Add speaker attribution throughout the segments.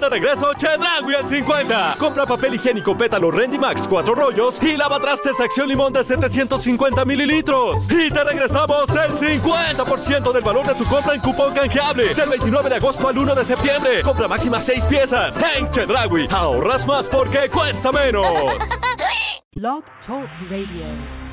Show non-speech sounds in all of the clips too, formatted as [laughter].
Speaker 1: de regreso Chedragui 50. Compra papel higiénico pétalo Max, 4 rollos y lava trastes acción limón de 750 mililitros. Y te regresamos el 50% del valor de tu compra en cupón canjeable del 29 de agosto al 1 de septiembre. Compra máxima 6 piezas. En Chedragui ahorras más porque cuesta menos.
Speaker 2: Love Talk Radio.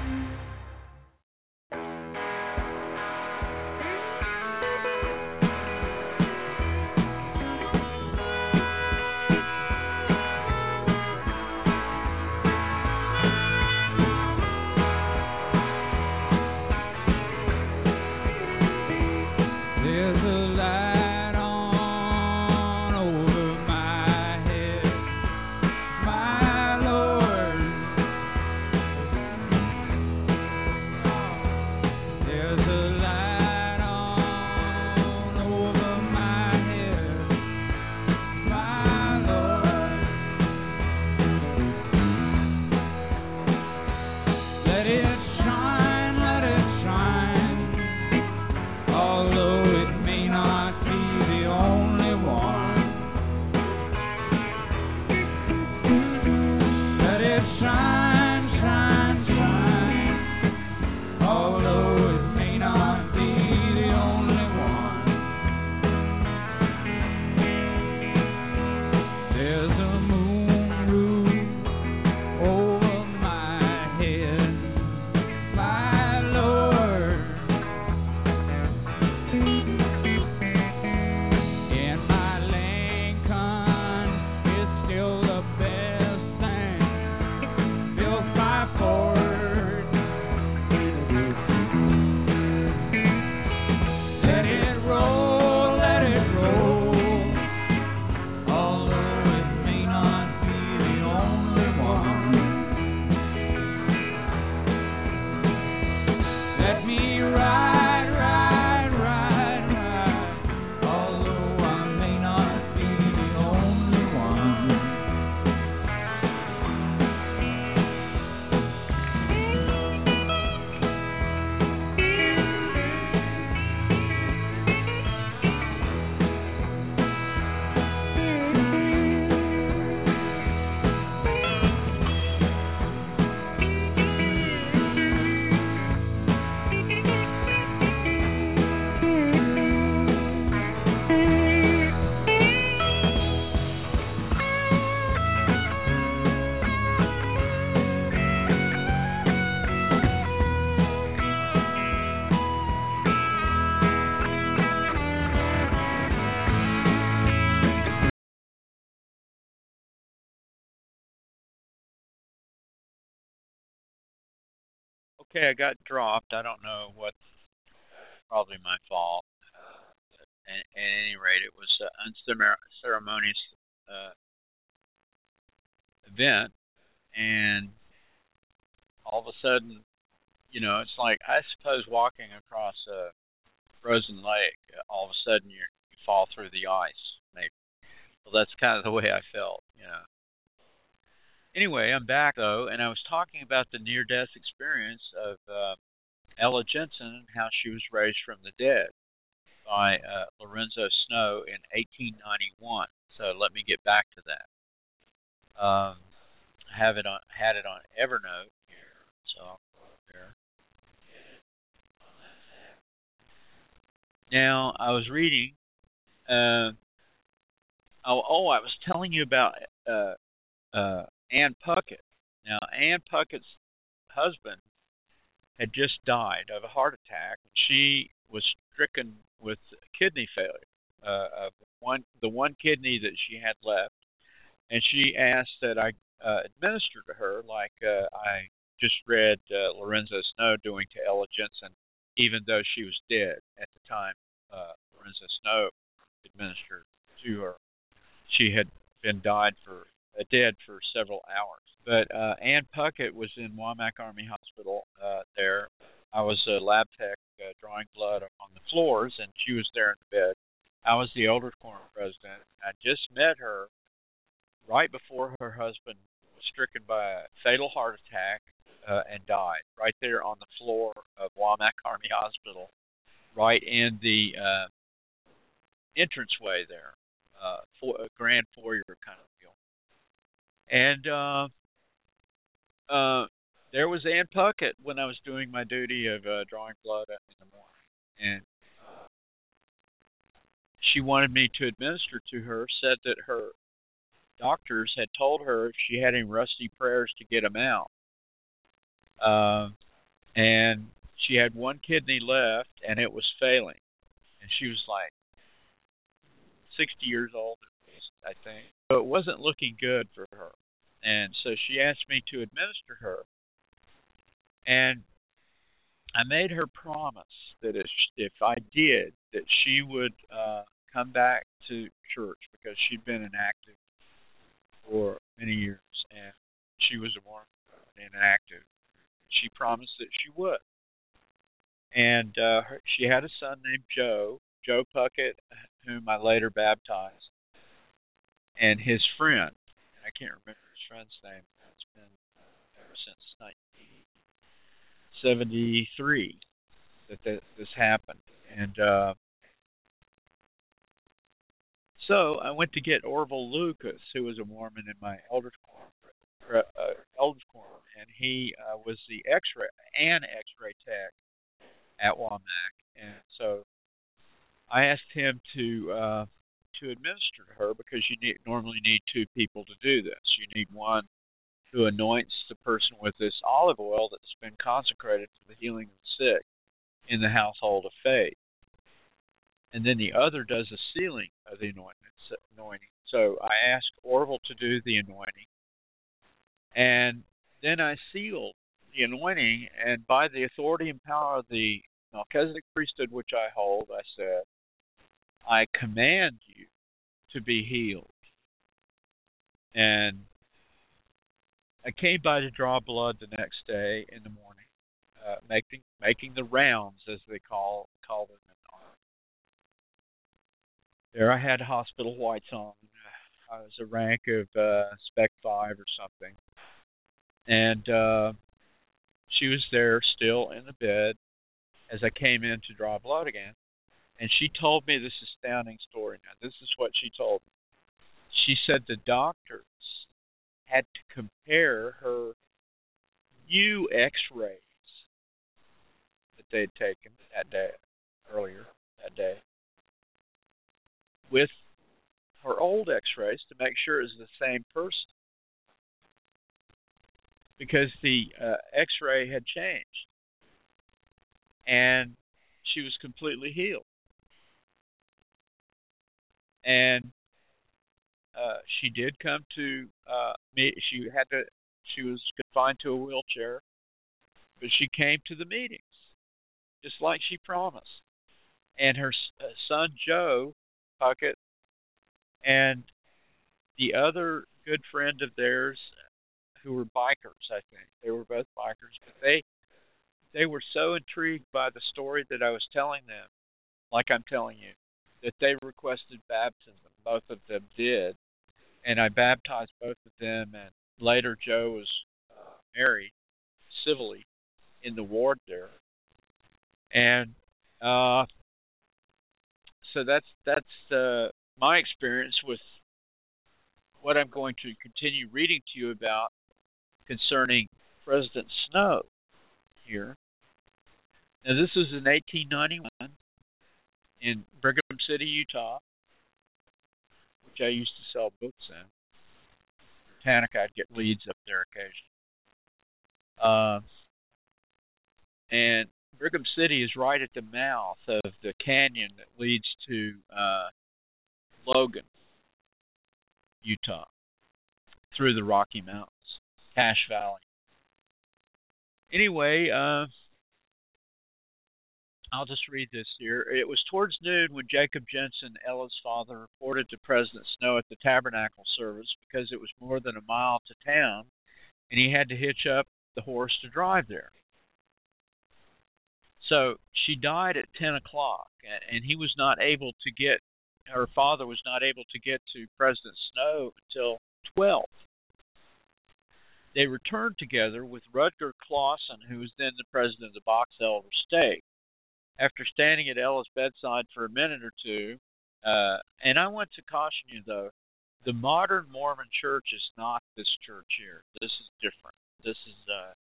Speaker 3: okay, I got dropped. I don't know what. Probably my fault. At, at any rate, it was an unceremonious uh, event, and all of a sudden, you know, it's like I suppose walking across a frozen lake. All of a sudden, you you fall through the ice. Maybe. Well, that's kind of the way I felt. You know, Anyway, I'm back though, and I was talking about the near death experience of uh, Ella Jensen, and how she was raised from the dead by uh, Lorenzo Snow in 1891. So let me get back to that. Um, I have it on, had it on Evernote here, so I'll go there. Now I was reading. Uh, oh, oh, I was telling you about uh, uh, Anne Pucket. Now, Anne Pucket's husband had just died of a heart attack. She was stricken with kidney failure, uh, of one the one kidney that she had left, and she asked that I uh, administer to her, like uh, I just read uh, Lorenzo Snow doing to Ella Jensen, even though she was dead at the time uh, Lorenzo Snow administered to her. She had been died for uh, dead for several hours. But uh, Anne Pucket was in Womack Army Hospital uh, there. I was a lab tech uh, drawing blood on the floors, and she was there in the bed. I was the elder Quorum president. I just met her right before her husband was stricken by a fatal heart attack uh, and died right there on the floor of Womack Army Hospital, right in the uh, entranceway there, uh, for, a grand foyer kind of deal. And uh, uh, there was Anne Pucket when I was doing my duty of uh, drawing blood in the morning, and she wanted me to administer to her. Said that her doctors had told her if she had any rusty prayers to get them out. Uh, and she had one kidney left, and it was failing. And she was like 60 years old, I think. So it wasn't looking good for her. And so she asked me to administer her. And I made her promise that if, if I did, that she would uh, come back to church because she'd been inactive for many years and she was a woman inactive. She promised that she would. And uh, her, she had a son named Joe, Joe Pucket, whom I later baptized, and his friend. I can't remember friend's name. It's been ever since 1973 that th- this happened. And uh, so I went to get Orville Lucas, who was a Mormon in my elders quorum, uh, elders quorum and he uh, was the X-ray and X-ray tech at Womack, and so I asked him to uh, to administer to her because you need, normally need two people to do this. You need one who anoints the person with this olive oil that's been consecrated for the healing of the sick in the household of faith. And then the other does the sealing of the anointing. So I asked Orville to do the anointing. And then I sealed the anointing, and by the authority and power of the Melchizedek priesthood which I hold, I said, I command you to be healed. And I came by to draw blood the next day in the morning, uh, making making the rounds as they call call them in the There, I had hospital whites on. I was a rank of uh, spec five or something, and uh, she was there still in the bed as I came in to draw blood again. And she told me this astounding story. Now, this is what she told me. She said the doctors had to compare her new x rays that they had taken that day, earlier that day, with her old x rays to make sure it was the same person because the uh, x ray had changed and she was completely healed and uh, she did come to uh, me. She had to. She was confined to a wheelchair, but she came to the meetings, just like she promised. And her uh, son Joe Pucket and the other good friend of theirs, who were bikers, I think they were both bikers, but they they were so intrigued by the story that I was telling them, like I'm telling you, that they requested baptism. Both of them did, and I baptized both of them. And later, Joe was uh, married civilly in the ward there, and uh, so that's that's uh, my experience with what I'm going to continue reading to you about concerning President Snow here. Now, this was in 1891, in Brigham City, Utah, which I used to sell books in. Britannica, I'd get leads up there occasionally. Uh, and Brigham City is right at the mouth of the canyon that leads to uh, Logan, Utah, through the Rocky Mountains, Cache Valley. Anyway, uh, I'll just read this here. It was towards noon when Jacob Jensen, Ella's father, reported to President Snow at the tabernacle service because it was more than a mile to town and he had to hitch up the horse to drive there. So she died at 10 o'clock, and he was not able to get, her father was not able to get to President Snow until 12. They returned together with Rudger Clawson, who was then the president of the Box Elder Stake after standing at Ella's bedside for a minute or two, uh, and I want to caution you though, the modern Mormon church is not this church here. This is different. This is a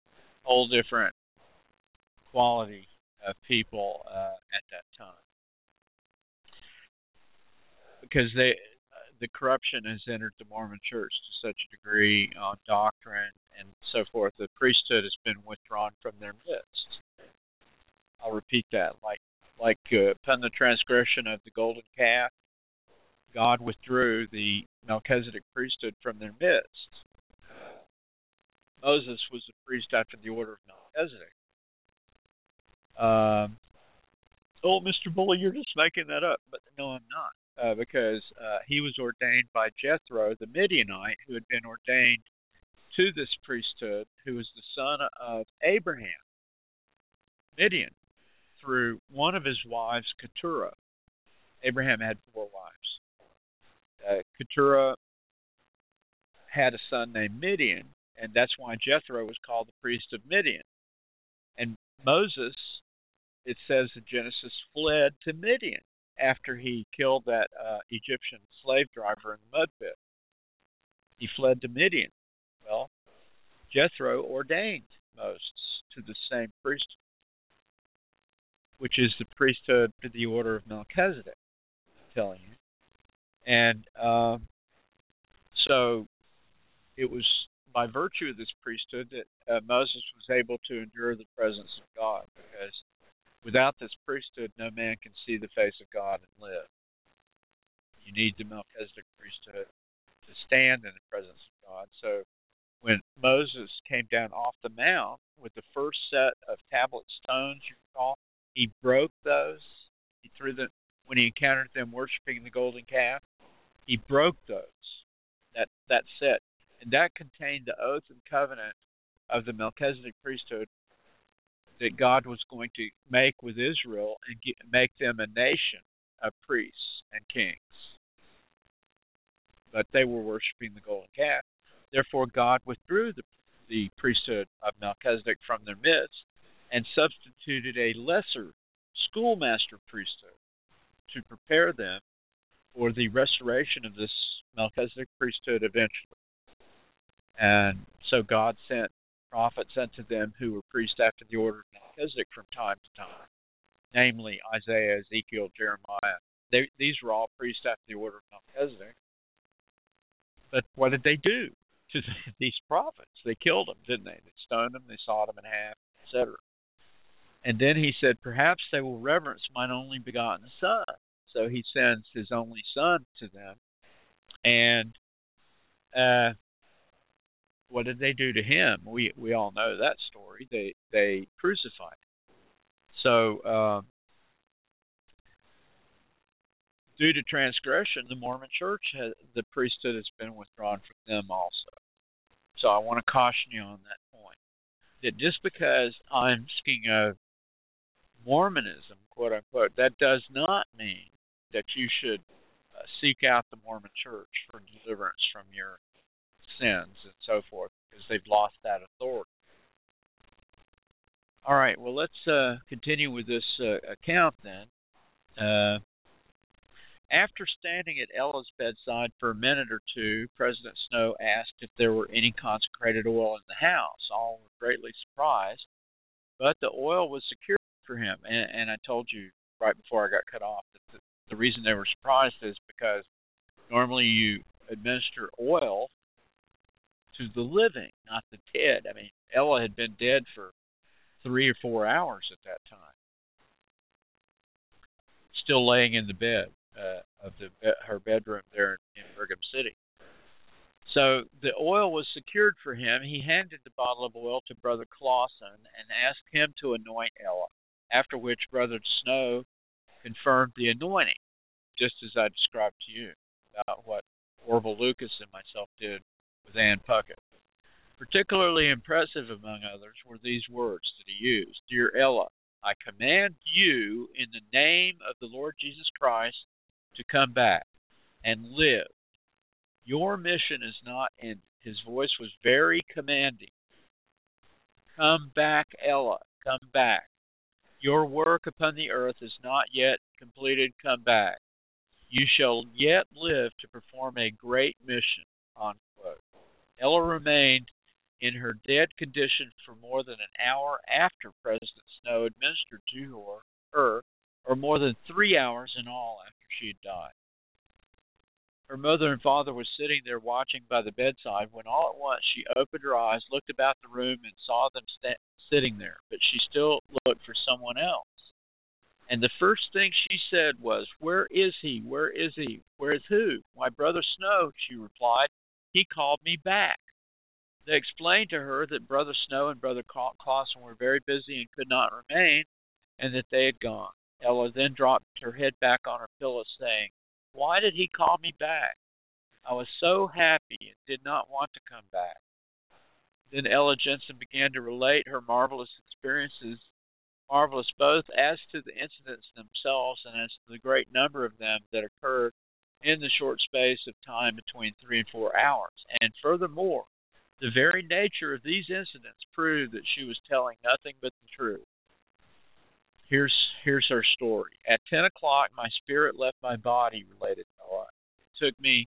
Speaker 3: whole different quality of people uh, at that time because they uh, the corruption has entered the Mormon church to such a degree on doctrine and so forth. The priesthood has been withdrawn from their midst. I'll repeat that. Like like uh, upon the transgression of the golden calf, God withdrew the Melchizedek priesthood from their midst. Moses was a priest after the order of Melchizedek. Um, oh, Mr. Bully, you're just making that up, but no, I'm not. Uh, because uh, he was ordained by Jethro, the Midianite, who had been ordained to this priesthood, who was the son of Abraham, Midian through one of his wives, Keturah. Abraham had four wives. Uh, Keturah had a son named Midian, and that's why Jethro was called the priest of Midian. And Moses, it says in Genesis, fled to Midian after he killed that uh, Egyptian slave driver in the mud pit. He fled to Midian. Well, Jethro ordained Moses to the same priesthood which is the priesthood to the order of Melchizedek. I'm telling you, and um, so it was by virtue of this priesthood that uh, Moses was able to endure the presence of God, because without this priesthood, no man can see the face of God and live. You need the Melchizedek priesthood to stand in the presence of God. So when Moses came down off the mount with the first set of tablet stones, you recall, he broke those. He threw them when he encountered them worshiping the golden calf. He broke those. That that's it, and that contained the oath and covenant of the Melchizedek priesthood that God was going to make with Israel and get, make them a nation of priests and kings. But they were worshiping the golden calf. Therefore, God withdrew the, the priesthood of Melchizedek from their midst and substituted a lesser schoolmaster priesthood to prepare them for the restoration of this Melchizedek priesthood eventually. And so God sent prophets unto them who were priests after the order of Melchizedek from time to time, namely Isaiah, Ezekiel, Jeremiah. They, these were all priests after the order of Melchizedek. But what did they do to [laughs] these prophets? They killed them, didn't they? They stoned them, they sawed them in half, etc. And then he said, Perhaps they will reverence mine only begotten Son. So he sends his only Son to them. And uh, what did they do to him? We we all know that story. They they crucified. Him. So um, due to transgression, the Mormon Church has, the priesthood has been withdrawn from them also. So I want to caution you on that point. That just because I'm speaking of Mormonism, quote unquote, that does not mean that you should uh, seek out the Mormon church for deliverance from your sins and so forth because they've lost that authority. All right, well, let's uh, continue with this uh, account then. Uh, after standing at Ella's bedside for a minute or two, President Snow asked if there were any consecrated oil in the house. All were greatly surprised, but the oil was secured him. And, and I told you right before I got cut off that the, the reason they were surprised is because normally you administer oil to the living, not the dead. I mean, Ella had been dead for three or four hours at that time, still laying in the bed uh, of the uh, her bedroom there in, in Brigham City. So the oil was secured for him. He handed the bottle of oil to Brother Clawson and asked him to anoint Ella after which Brother Snow confirmed the anointing, just as I described to you about what Orville Lucas and myself did with Anne Pucket. Particularly impressive, among others, were these words that he used Dear Ella, I command you in the name of the Lord Jesus Christ to come back and live. Your mission is not ended. His voice was very commanding. Come back, Ella, come back. Your work upon the earth is not yet completed. Come back. You shall yet live to perform a great mission. Unquote. Ella remained in her dead condition for more than an hour after President Snow administered to her, her or more than three hours in all after she had died. Her mother and father were sitting there watching by the bedside when all at once she opened her eyes, looked about the room, and saw them sitting there, but she still looked for someone else. And the first thing she said was, Where is he? Where is he? Where is who? Why, Brother Snow, she replied. He called me back. They explained to her that Brother Snow and Brother Clawson were very busy and could not remain, and that they had gone. Ella then dropped her head back on her pillow, saying, why did he call me back? I was so happy and did not want to come back. Then Ella Jensen began to relate her marvelous experiences, marvelous both as to the incidents themselves and as to the great number of them that occurred in the short space of time between three and four hours. And furthermore, the very nature of these incidents proved that she was telling nothing but the truth here's here's her story. At ten o'clock, my spirit left my body. Related Noah. It took me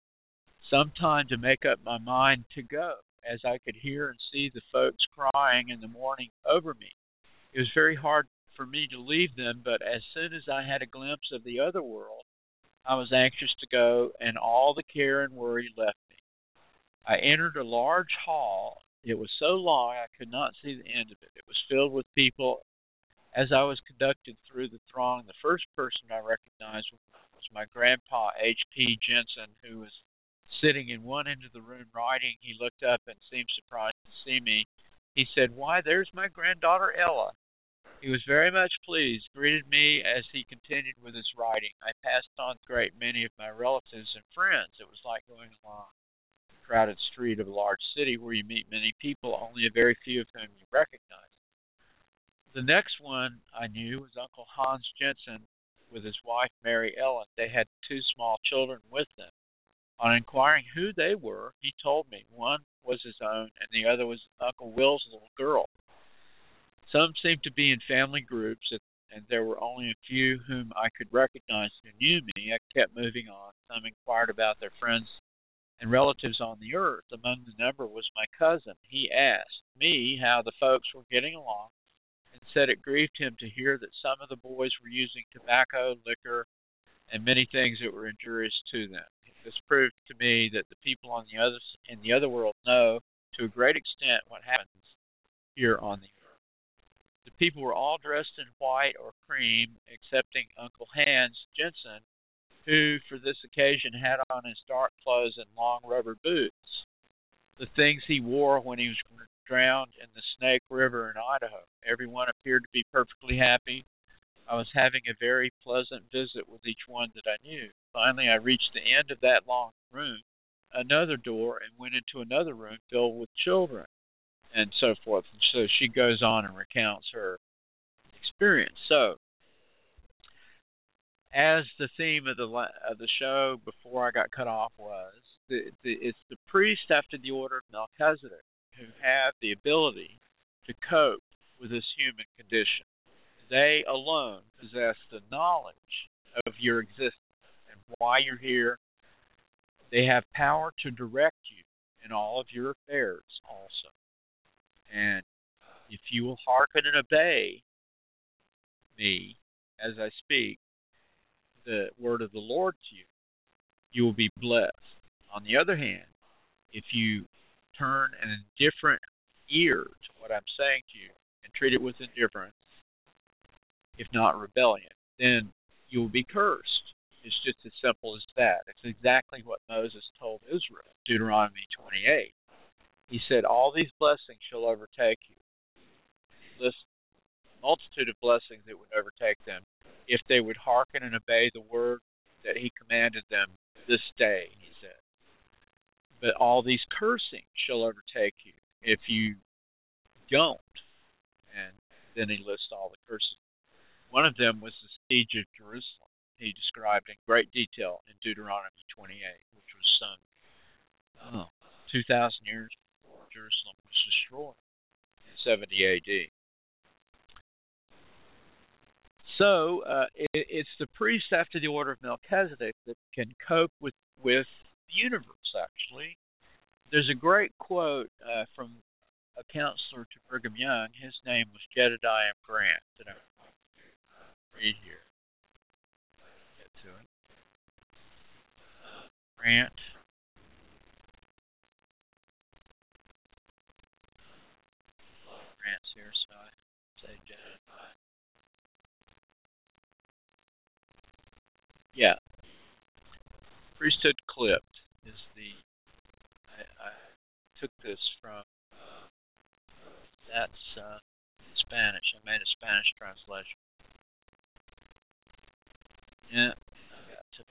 Speaker 3: some time to make up my mind to go, as I could hear and see the folks crying in the morning over me. It was very hard for me to leave them, but as soon as I had a glimpse of the other world, I was anxious to go, and all the care and worry left me. I entered a large hall. It was so long I could not see the end of it. It was filled with people as I was conducted through the throng, the first person I recognized was my grandpa, H.P. Jensen, who was sitting in one end of the room writing. He looked up and seemed surprised to see me. He said, Why, there's my granddaughter Ella. He was very much pleased, greeted me as he continued with his writing. I passed on a great many of my relatives and friends. It was like going along a crowded street of a large city where you meet many people, only a very few of whom you recognize. The next one I knew was Uncle Hans Jensen with his wife Mary Ellen. They had two small children with them. On inquiring who they were, he told me one was his own and the other was Uncle Will's little girl. Some seemed to be in family groups, and there were only a few whom I could recognize who knew me. I kept moving on. Some inquired about their friends and relatives on the earth. Among the number was my cousin. He asked me how the folks were getting along said it grieved him to hear that some of the boys were using tobacco, liquor, and many things that were injurious to them. This proved to me that the people on the other in the other world know to a great extent what happens here on the earth. The people were all dressed in white or cream, excepting Uncle Hans Jensen, who for this occasion had on his dark clothes and long rubber boots, the things he wore when he was drowned in the Snake River in Idaho. Everyone appeared to be perfectly happy. I was having a very pleasant visit with each one that I knew. Finally, I reached the end of that long room, another door, and went into another room filled with children, and so forth. And so she goes on and recounts her experience. So, as the theme of the of the show before I got cut off was the, the, it's the priest after the order of Melchizedek who have the ability to cope with this human condition. They alone possess the knowledge of your existence and why you're here. They have power to direct you in all of your affairs also. And if you will hearken and obey me as I speak the word of the Lord to you, you will be blessed. On the other hand, if you turn an indifferent ear to what I'm saying to you and treat it with indifference, if not rebellion, then you will be cursed. It's just as simple as that. It's exactly what Moses told Israel, Deuteronomy 28. He said, All these blessings shall overtake you. This multitude of blessings that would overtake them if they would hearken and obey the word that he commanded them this day, he said but all these cursing shall overtake you if you don't. And then he lists all the curses. One of them was the siege of Jerusalem. He described in great detail in Deuteronomy 28, which was some oh, 2,000 years before Jerusalem was destroyed in 70 AD. So uh, it, it's the priests after the order of Melchizedek that can cope with with the universe, actually. There's a great quote uh, from a counselor to Brigham Young. His name was Jedediah Grant that I'm read here. Get to it. Grant. here, so I say Jedediah. Yeah. Priesthood clipped took this from uh, that's uh, Spanish. I made a Spanish translation. Yeah, I got to.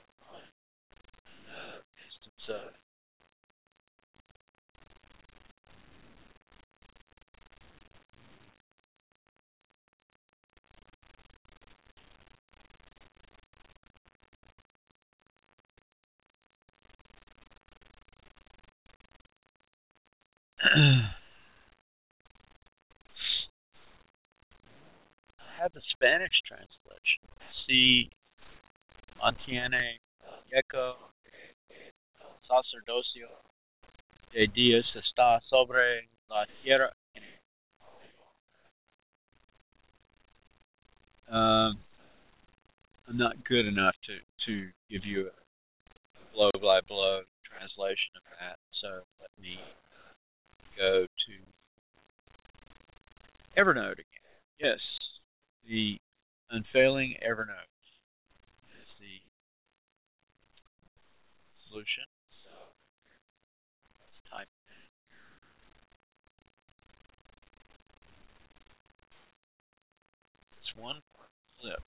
Speaker 3: Uh, I have the Spanish translation. See Montiane, Gecko, Sacerdocio de Dios está sobre la tierra. Um, I'm not good enough to, to give you a blow by blow translation of that, so let me go to Evernote again. Yes, the unfailing Evernote is the solution. one clip.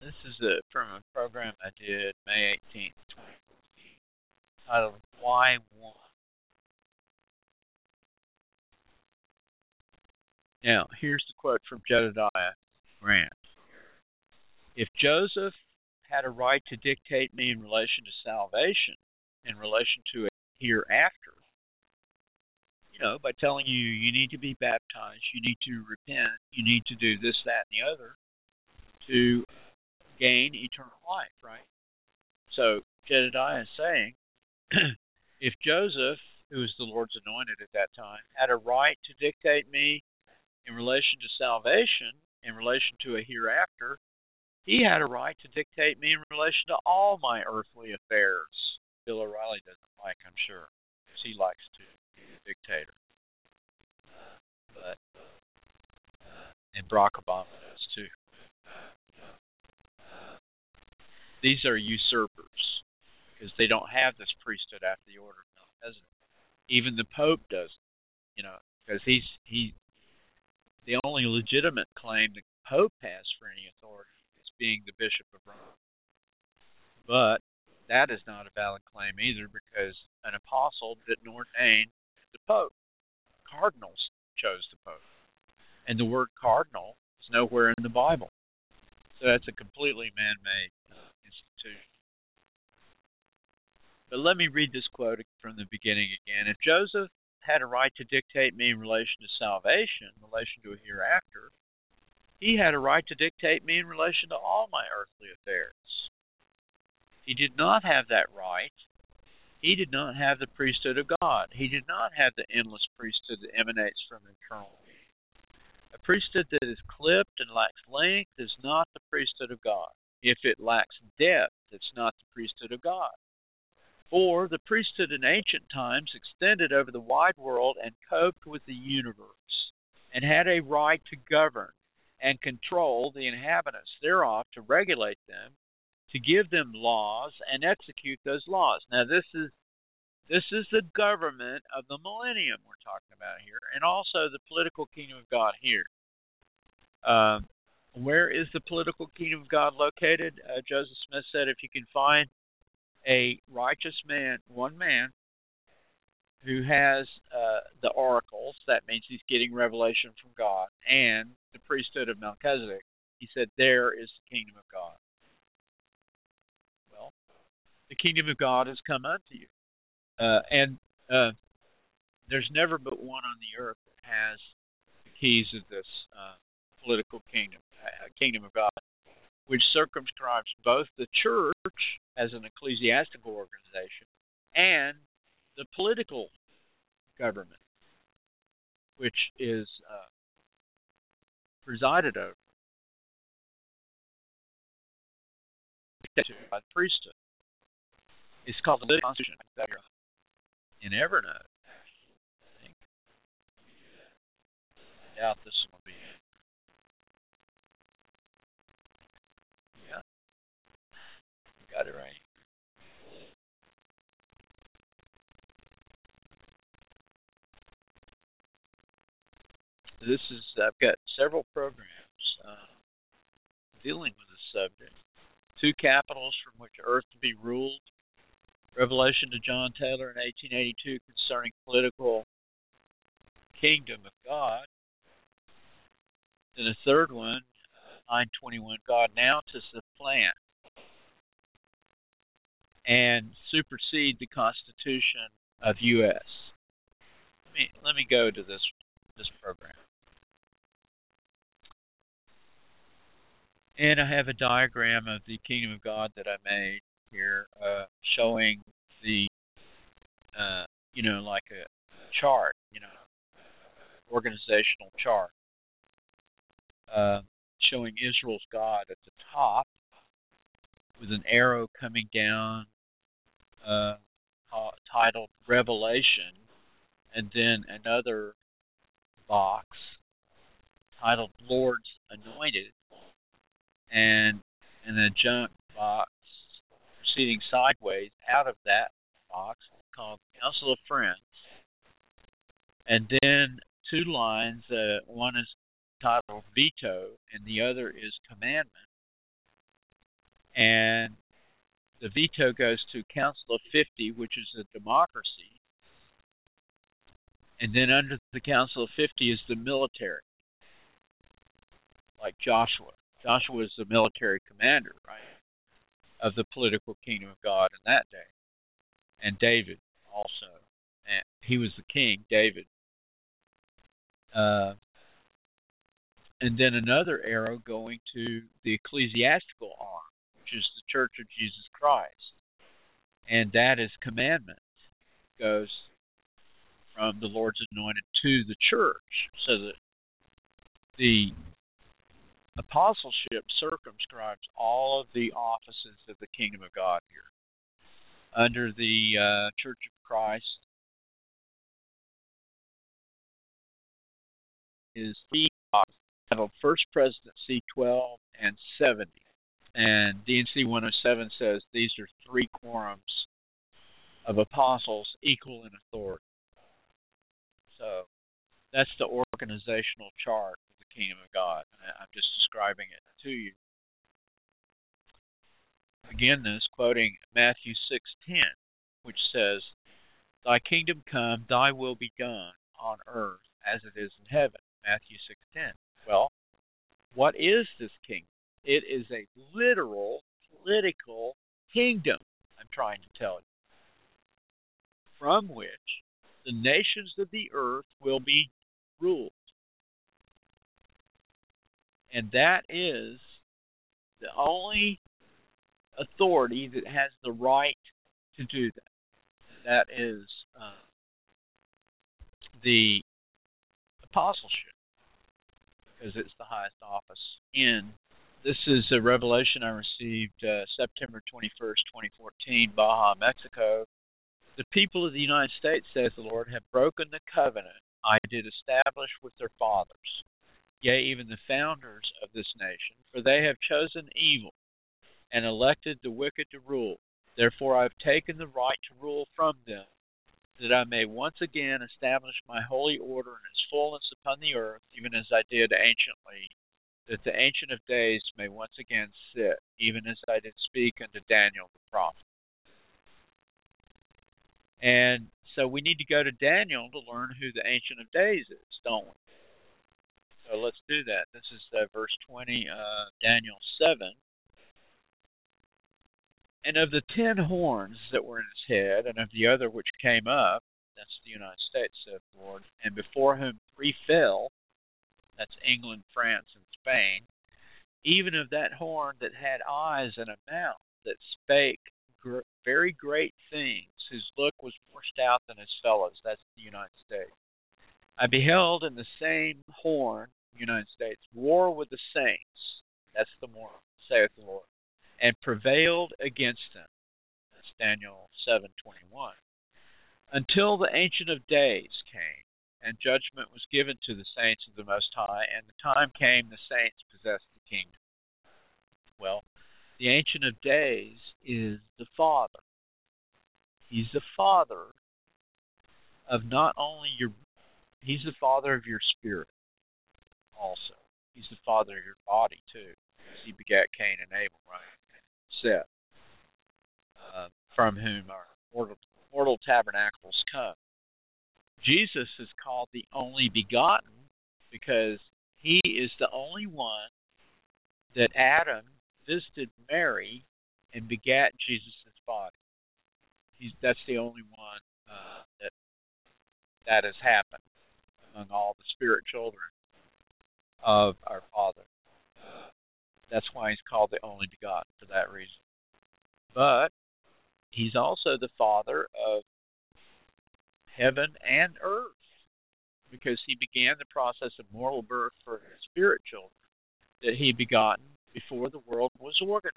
Speaker 3: This is a, from a program I did May 18th, 2016, titled Why One. Now, here's the quote from Jedediah Grant. If Joseph had a right to dictate me in relation to salvation, in relation to a hereafter, you know, by telling you you need to be baptized, you need to repent, you need to do this, that, and the other, to gain eternal life, right? So Jedediah is saying [clears throat] if Joseph, who was the Lord's anointed at that time, had a right to dictate me in relation to salvation, in relation to a hereafter, he had a right to dictate me in relation to all my earthly affairs. Bill O'Reilly doesn't like, I'm sure, because he likes to be a dictator. But uh, and Barack Obama does too these are usurpers because they don't have this priesthood after the order of Melchizedek. Even the Pope doesn't, you know, because he's he the only legitimate claim the Pope has for any authority is being the Bishop of Rome. But that is not a valid claim either because an apostle didn't ordain the Pope. Cardinals chose the Pope. And the word cardinal is nowhere in the Bible. So that's a completely man-made uh, institution. But let me read this quote from the beginning again. If Joseph had a right to dictate me in relation to salvation, in relation to a hereafter, he had a right to dictate me in relation to all my earthly affairs. He did not have that right. He did not have the priesthood of God. He did not have the endless priesthood that emanates from eternal priesthood that is clipped and lacks length is not the priesthood of God. If it lacks depth, it's not the priesthood of God. For the priesthood in ancient times extended over the wide world and coped with the universe, and had a right to govern and control the inhabitants thereof, to regulate them, to give them laws, and execute those laws. Now, this is this is the government of the millennium we're talking about here, and also the political kingdom of God here. Um, where is the political kingdom of God located? Uh, Joseph Smith said, if you can find a righteous man, one man, who has uh, the oracles, that means he's getting revelation from God, and the priesthood of Melchizedek, he said, there is the kingdom of God. Well, the kingdom of God has come unto you. Uh, and uh, there's never but one on the earth that has the keys of this uh, political kingdom, uh, kingdom of God, which circumscribes both the church as an ecclesiastical organization and the political government, which is uh, presided over by the priesthood. It's called the Constitution in Evernote. I doubt this got it right. This is I've got several programs uh, dealing with this subject. Two capitals from which Earth to be ruled. Revelation to John Taylor in 1882 concerning political kingdom of God. Then a third one, 921, God now to supplant and supersede the Constitution of U.S. Let me, let me go to this this program. And I have a diagram of the kingdom of God that I made here, uh, showing the, uh, you know, like a chart, you know, organizational chart, uh, showing Israel's God at the top with an arrow coming down uh, titled Revelation, and then another box titled Lord's Anointed, and an adjunct box proceeding sideways out of that box called Council of Friends. And then two lines, uh, one is titled Veto, and the other is Commandment. And the veto goes to Council of 50, which is a democracy. And then under the Council of 50 is the military, like Joshua. Joshua is the military commander, right, of the political kingdom of God in that day. And David also. And he was the king, David. Uh, and then another arrow going to the ecclesiastical arm which is the church of Jesus Christ. And that is commandment. It goes from the Lord's anointed to the church. So that the apostleship circumscribes all of the offices of the kingdom of God here. Under the uh, Church of Christ is the uh, titled First Presidency 12 and 70. And D&C 107 says these are three quorums of apostles equal in authority. So that's the organizational chart of the kingdom of God. I'm just describing it to you. Again, this quoting Matthew 6:10, which says, "Thy kingdom come, thy will be done on earth as it is in heaven." Matthew 6:10. Well, what is this kingdom? It is a literal political kingdom, I'm trying to tell you, from which the nations of the earth will be ruled. And that is the only authority that has the right to do that. That is uh, the apostleship, because it's the highest office in this is a revelation I received uh, September 21st, 2014, Baja, Mexico. The people of the United States, says the Lord, have broken the covenant I did establish with their fathers, yea, even the founders of this nation, for they have chosen evil and elected the wicked to rule. Therefore, I have taken the right to rule from them, that I may once again establish my holy order in its fullness upon the earth, even as I did anciently that the Ancient of Days may once again sit, even as I did speak unto Daniel the prophet. And so we need to go to Daniel to learn who the Ancient of Days is, don't we? So let's do that. This is uh, verse 20 of uh, Daniel 7. And of the ten horns that were in his head, and of the other which came up, that's the United States, said the Lord, and before whom three fell, that's England, France, and Spain, even of that horn that had eyes and a mouth that spake gr- very great things, whose look was more stout than his fellows. That's the United States. I beheld in the same horn, United States, war with the saints. That's the moral, saith the Lord, and prevailed against them. That's Daniel seven twenty one. Until the Ancient of Days came and judgment was given to the saints of the Most High, and the time came the saints possessed the kingdom. Well, the Ancient of Days is the Father. He's the Father of not only your, He's the Father of your spirit also. He's the Father of your body too. He begat Cain and Abel, right? Seth, uh, from whom our mortal, mortal tabernacles come. Jesus is called the only begotten because he is the only one that Adam visited Mary and begat Jesus' body. He's, that's the only one uh, that that has happened among all the spirit children of our Father. that's why he's called the only begotten for that reason. But he's also the father of heaven and earth because he began the process of moral birth for his spirit children that he begotten before the world was organized,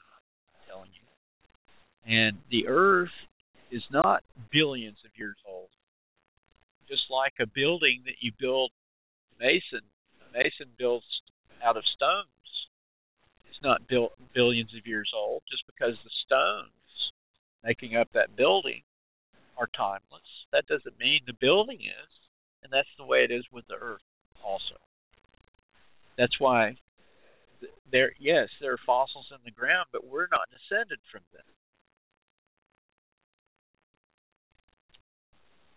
Speaker 3: I'm telling you. And the earth is not billions of years old. Just like a building that you build mason, mason builds out of stones. It's not built billions of years old just because the stones making up that building are timeless. That doesn't mean the building is, and that's the way it is with the earth also. That's why there yes, there are fossils in the ground, but we're not descended from them.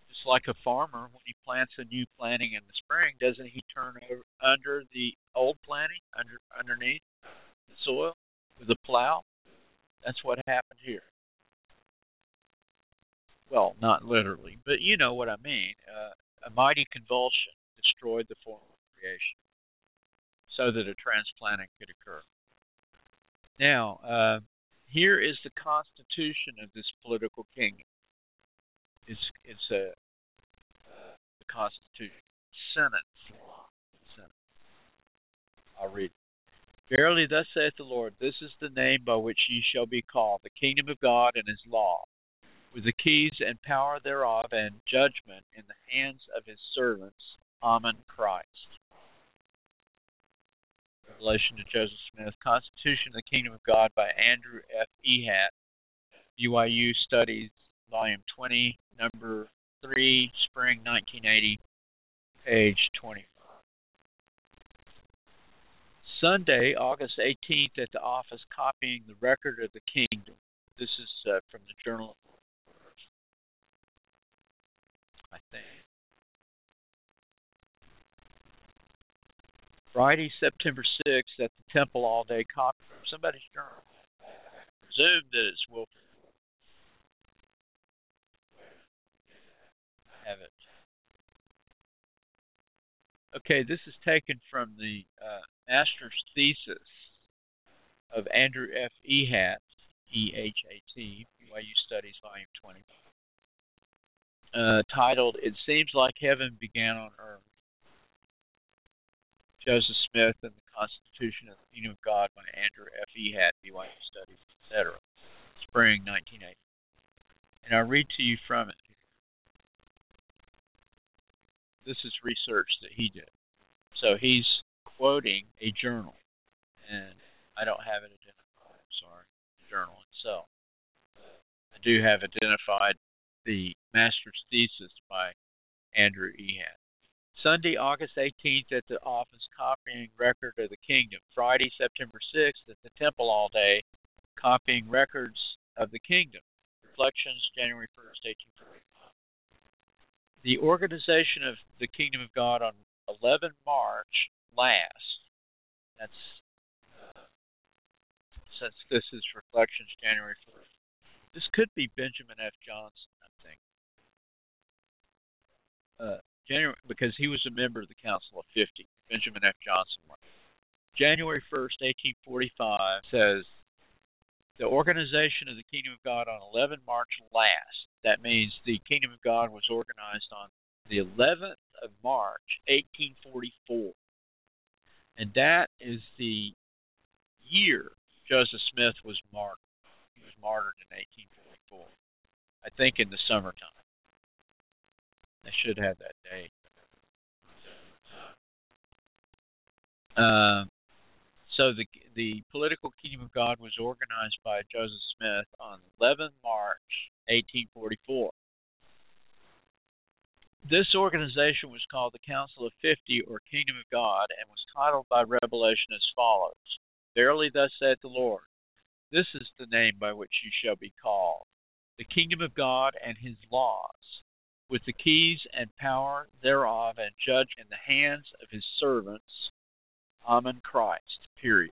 Speaker 3: Just like a farmer when he plants a new planting in the spring, doesn't he turn over under the old planting under underneath the soil with a plow? That's what happened here well, not literally, but you know what I mean. Uh, a mighty convulsion destroyed the form of creation so that a transplanting could occur. Now, uh, here is the constitution of this political kingdom. It's, it's a uh, constitution. Senate. Senate. I'll read it. Verily, thus saith the Lord, this is the name by which ye shall be called, the kingdom of God and his law, with the keys and power thereof and judgment in the hands of his servants. Ahman Christ. Revelation to Joseph Smith, Constitution of the Kingdom of God by Andrew F. Ehat, BYU Studies, Volume 20, Number 3, Spring 1980, page 25. Sunday, August 18th, at the office, copying the record of the kingdom. This is uh, from the Journal I think. Friday, September 6th at the Temple All Day Conference. Somebody's journal. Presumed that it's Wilford. Have it. Okay, this is taken from the uh, master's thesis of Andrew F. Ehat, E H A T, BYU Studies, Volume 20. Uh, titled "It Seems Like Heaven Began on Earth." Joseph Smith and the Constitution of the Kingdom of God by Andrew F. E. Hat, BYU Studies, etc., spring 1980. And I read to you from it. This is research that he did. So he's quoting a journal, and I don't have it identified. I'm sorry, the journal itself. I do have identified the master's thesis by Andrew Ehat. Sunday, August 18th at the office, copying Record of the Kingdom. Friday, September 6th at the temple all day, copying Records of the Kingdom. Reflections, January 1st, 1845. The organization of the Kingdom of God on 11 March last, that's since this is Reflections, January 1st. This could be Benjamin F. Johnson uh, January because he was a member of the Council of Fifty. Benjamin F. Johnson was. January 1st, 1845 says the organization of the Kingdom of God on 11 March last. That means the Kingdom of God was organized on the 11th of March, 1844. And that is the year Joseph Smith was martyred. He was martyred in 1844, I think in the summertime. They should have that day. Uh, so the the political kingdom of God was organized by Joseph Smith on 11 March 1844. This organization was called the Council of Fifty or Kingdom of God and was titled by Revelation as follows Verily, thus saith the Lord, this is the name by which you shall be called, the kingdom of God and his laws, with the keys and power thereof and judge in the hands of his servants, Ahman um, Christ. Period.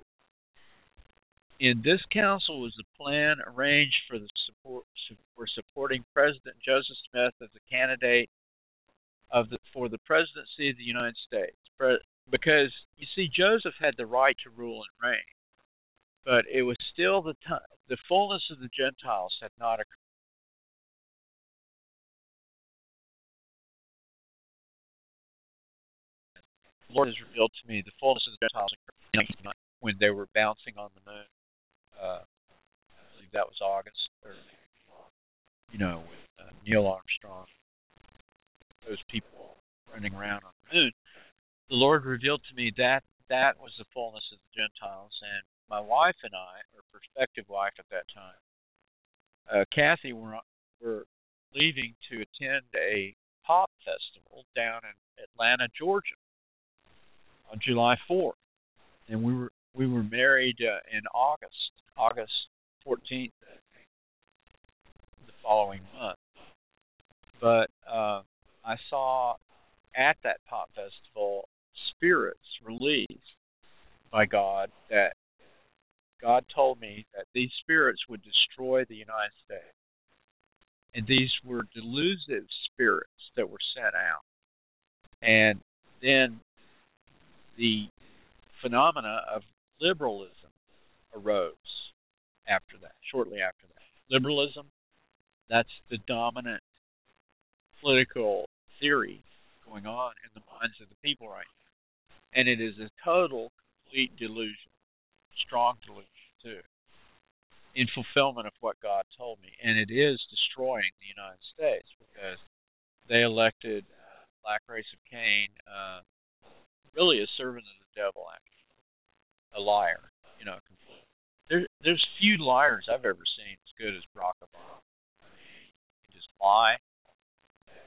Speaker 3: In this council was the plan arranged for the support for supporting President Joseph Smith as a candidate of the, for the presidency of the United States. because you see, Joseph had the right to rule and reign, but it was still the time, the fullness of the Gentiles had not occurred. The Lord has revealed to me the fullness of the Gentiles when they were bouncing on the moon. Uh, I believe that was August, or you know, with uh, Neil Armstrong, those people running around on the moon. The Lord revealed to me that that was the fullness of the Gentiles, and my wife and I, or prospective wife at that time, uh, Kathy, were were leaving to attend a pop festival down in Atlanta, Georgia on July 4th, and we were we were married uh, in August, August 14th, the following month. But uh, I saw at that pop festival spirits released by God that God told me that these spirits would destroy the United States. And these were delusive spirits that were sent out. And then the phenomena of liberalism arose after that, shortly after that. Liberalism, that's the dominant political theory going on in the minds of the people right now. And it is a total, complete delusion, strong delusion, too, in fulfillment of what God told me. And it is destroying the United States because they elected uh, Black Race of Cain, uh, really a servant of the devil, actually. a liar. You know, there's there's few liars I've ever seen as good as Barack Obama. He just lie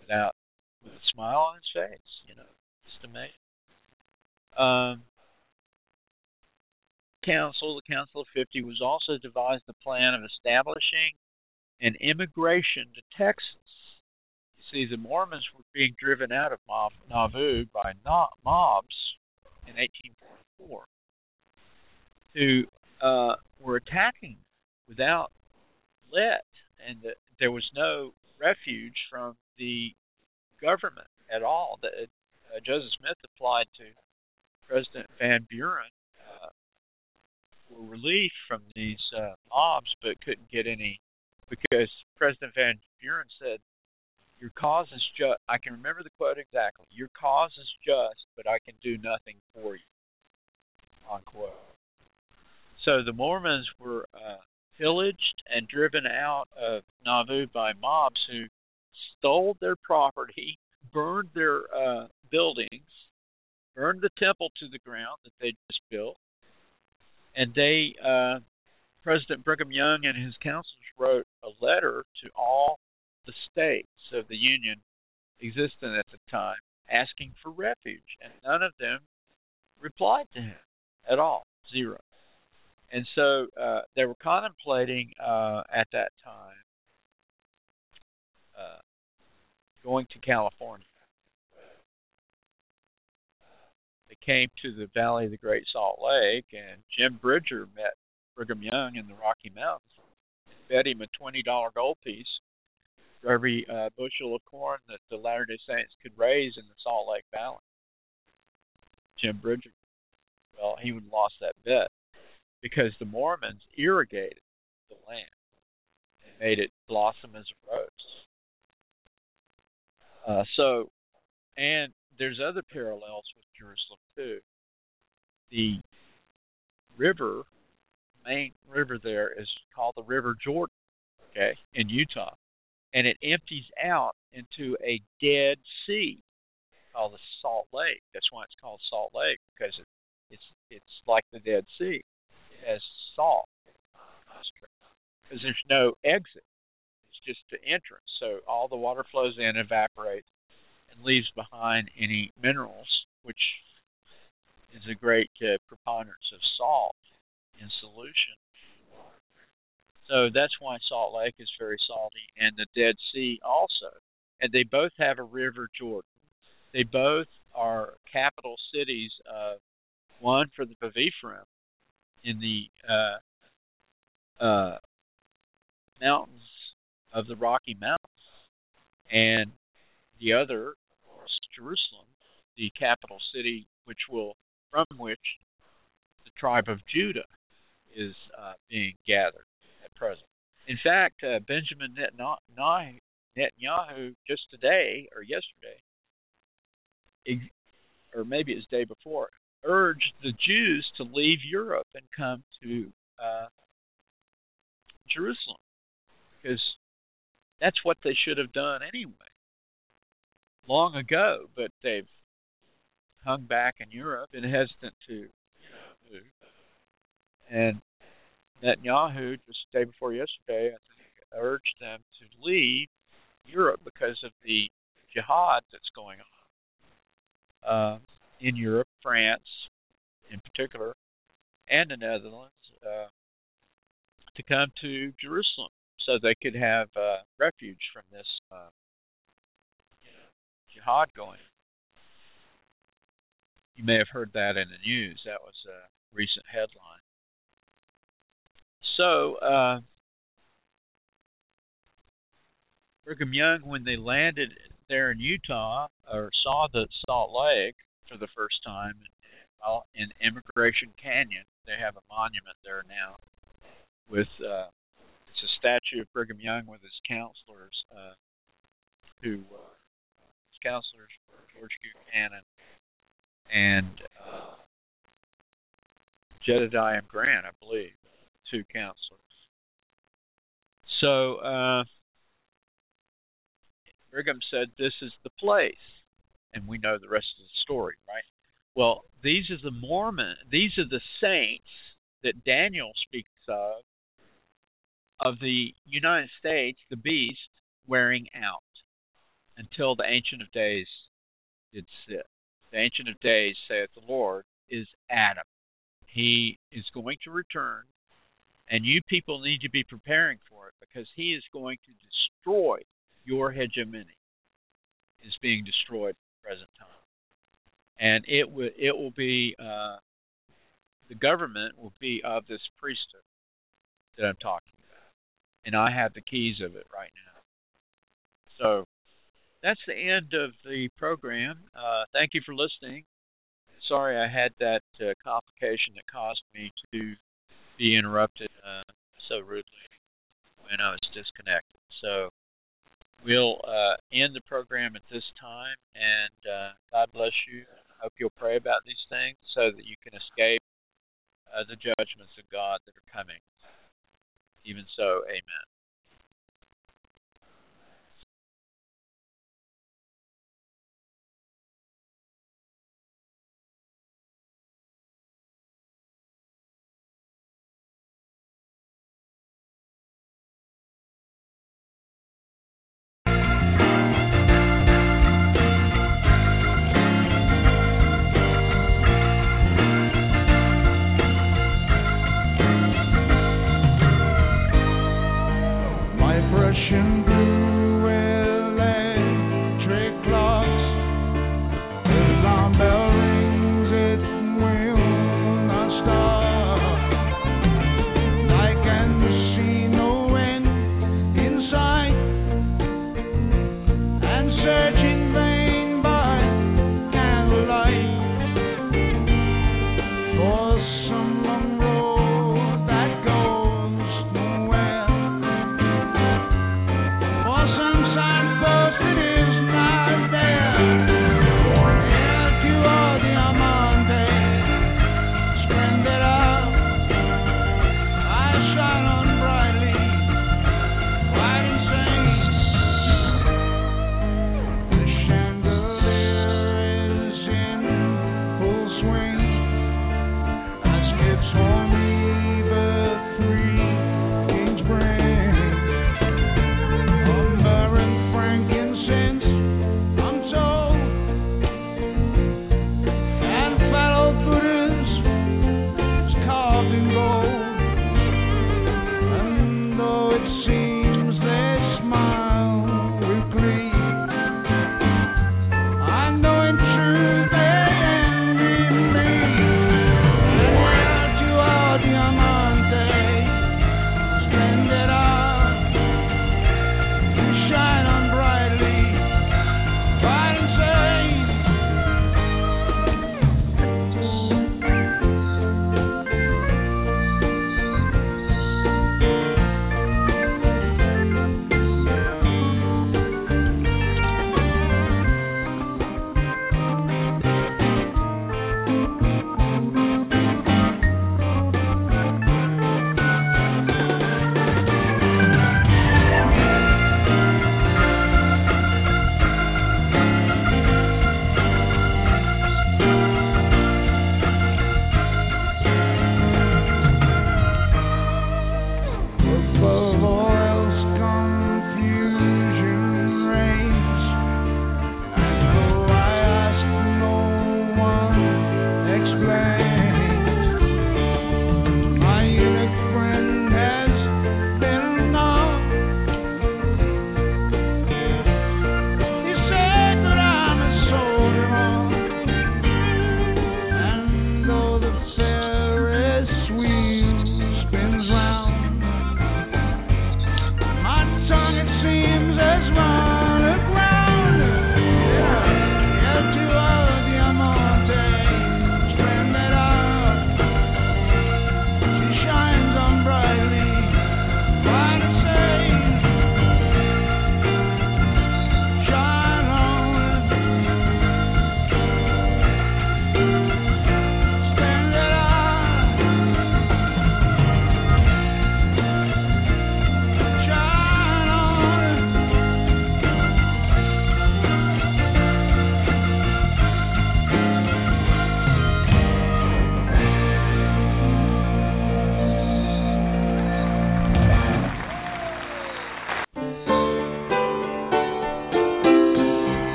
Speaker 3: without with a smile on his face. You know, just amazing. Um, council, the Council of 50, was also devised the plan of establishing an immigration to Texas see, the Mormons were being driven out of Nauvoo by mobs in 1844 who uh, were attacking without let, and the, there was no refuge from the government at all. The, uh, Joseph Smith applied to President Van Buren uh, for relief from these uh, mobs, but couldn't get any because President Van Buren said your cause is just, I can remember the quote exactly. Your cause is just, but I can do nothing for you. Unquote. So the Mormons were uh, pillaged and driven out of Nauvoo by mobs who stole their property, burned their uh, buildings, burned the temple to the ground that they just built, and they, uh, President Brigham Young and his counselors wrote a letter to all the states of the Union existent at the time asking for refuge, and none of them replied to him at all, zero. And so uh, they were contemplating uh, at that time uh, going to California. They came to the Valley of the Great Salt Lake, and Jim Bridger met Brigham Young in the Rocky Mountains, bet him a twenty dollar gold piece, every uh, bushel of corn that the Latter Day Saints could raise in the Salt Lake Valley. Jim Bridger, well, he would have lost that bet because the Mormons irrigated the land and made it blossom as a rose. Uh, so, and there's other parallels with Jerusalem too. The river, main river there is called the River Jordan, okay, in Utah and it empties out into a dead sea called the Salt Lake. That's why it's called Salt Lake because it, it's it's like the Dead Sea. It has salt because there's no exit. It's just the entrance. So all the water flows in, evaporates, and leaves behind any minerals, which is a great uh, preponderance of salt in solution so that's why Salt Lake is very salty and the Dead Sea also. And they both have a river Jordan. They both are capital cities of one for the Bavifrim in the uh, uh, mountains of the Rocky Mountains, and the other is Jerusalem, the capital city, which will from which the tribe of Judah is uh, being gathered president. In fact, uh, Benjamin Netanyahu just today or yesterday, or maybe it was the day before, urged the Jews to leave Europe and come to uh, Jerusalem because that's what they should have done anyway, long ago. But they've hung back in Europe and hesitant to move. And Netanyahu just the day before yesterday, I think, urged them to leave Europe because of the jihad that's going on uh, in Europe, France in particular, and the Netherlands uh, to come to Jerusalem so they could have uh, refuge from this uh, you know, jihad going. You may have heard that in the news. That was a recent headline so, uh, Brigham Young, when they landed there in Utah or saw the Salt Lake for the first time in, in Emigration Canyon, they have a monument there now with uh, it's a statue of Brigham Young with his counselors, uh, who uh, his counselors were George Cannon and uh, Jedediah Grant, I believe two counselors. So uh, Brigham said, This is the place. And we know the rest of the story, right? Well, these are the Mormon, these are the saints that Daniel speaks of, of the United States, the beast, wearing out until the Ancient of Days did sit. The Ancient of Days, saith the Lord, is Adam. He is going to return and you people need to be preparing for it because he is going to destroy your hegemony. Is being destroyed at the present time, and it will it will be uh, the government will be of this priesthood that I'm talking about, and I have the keys of it right now. So that's the end of the program. Uh, thank you for listening. Sorry I had that uh, complication that caused me to be interrupted uh, so rudely when I was disconnected. So we'll uh, end the program at this time, and uh, God bless you. hope you'll pray about these things so that you can escape uh, the judgments of God that are coming. Even so, amen.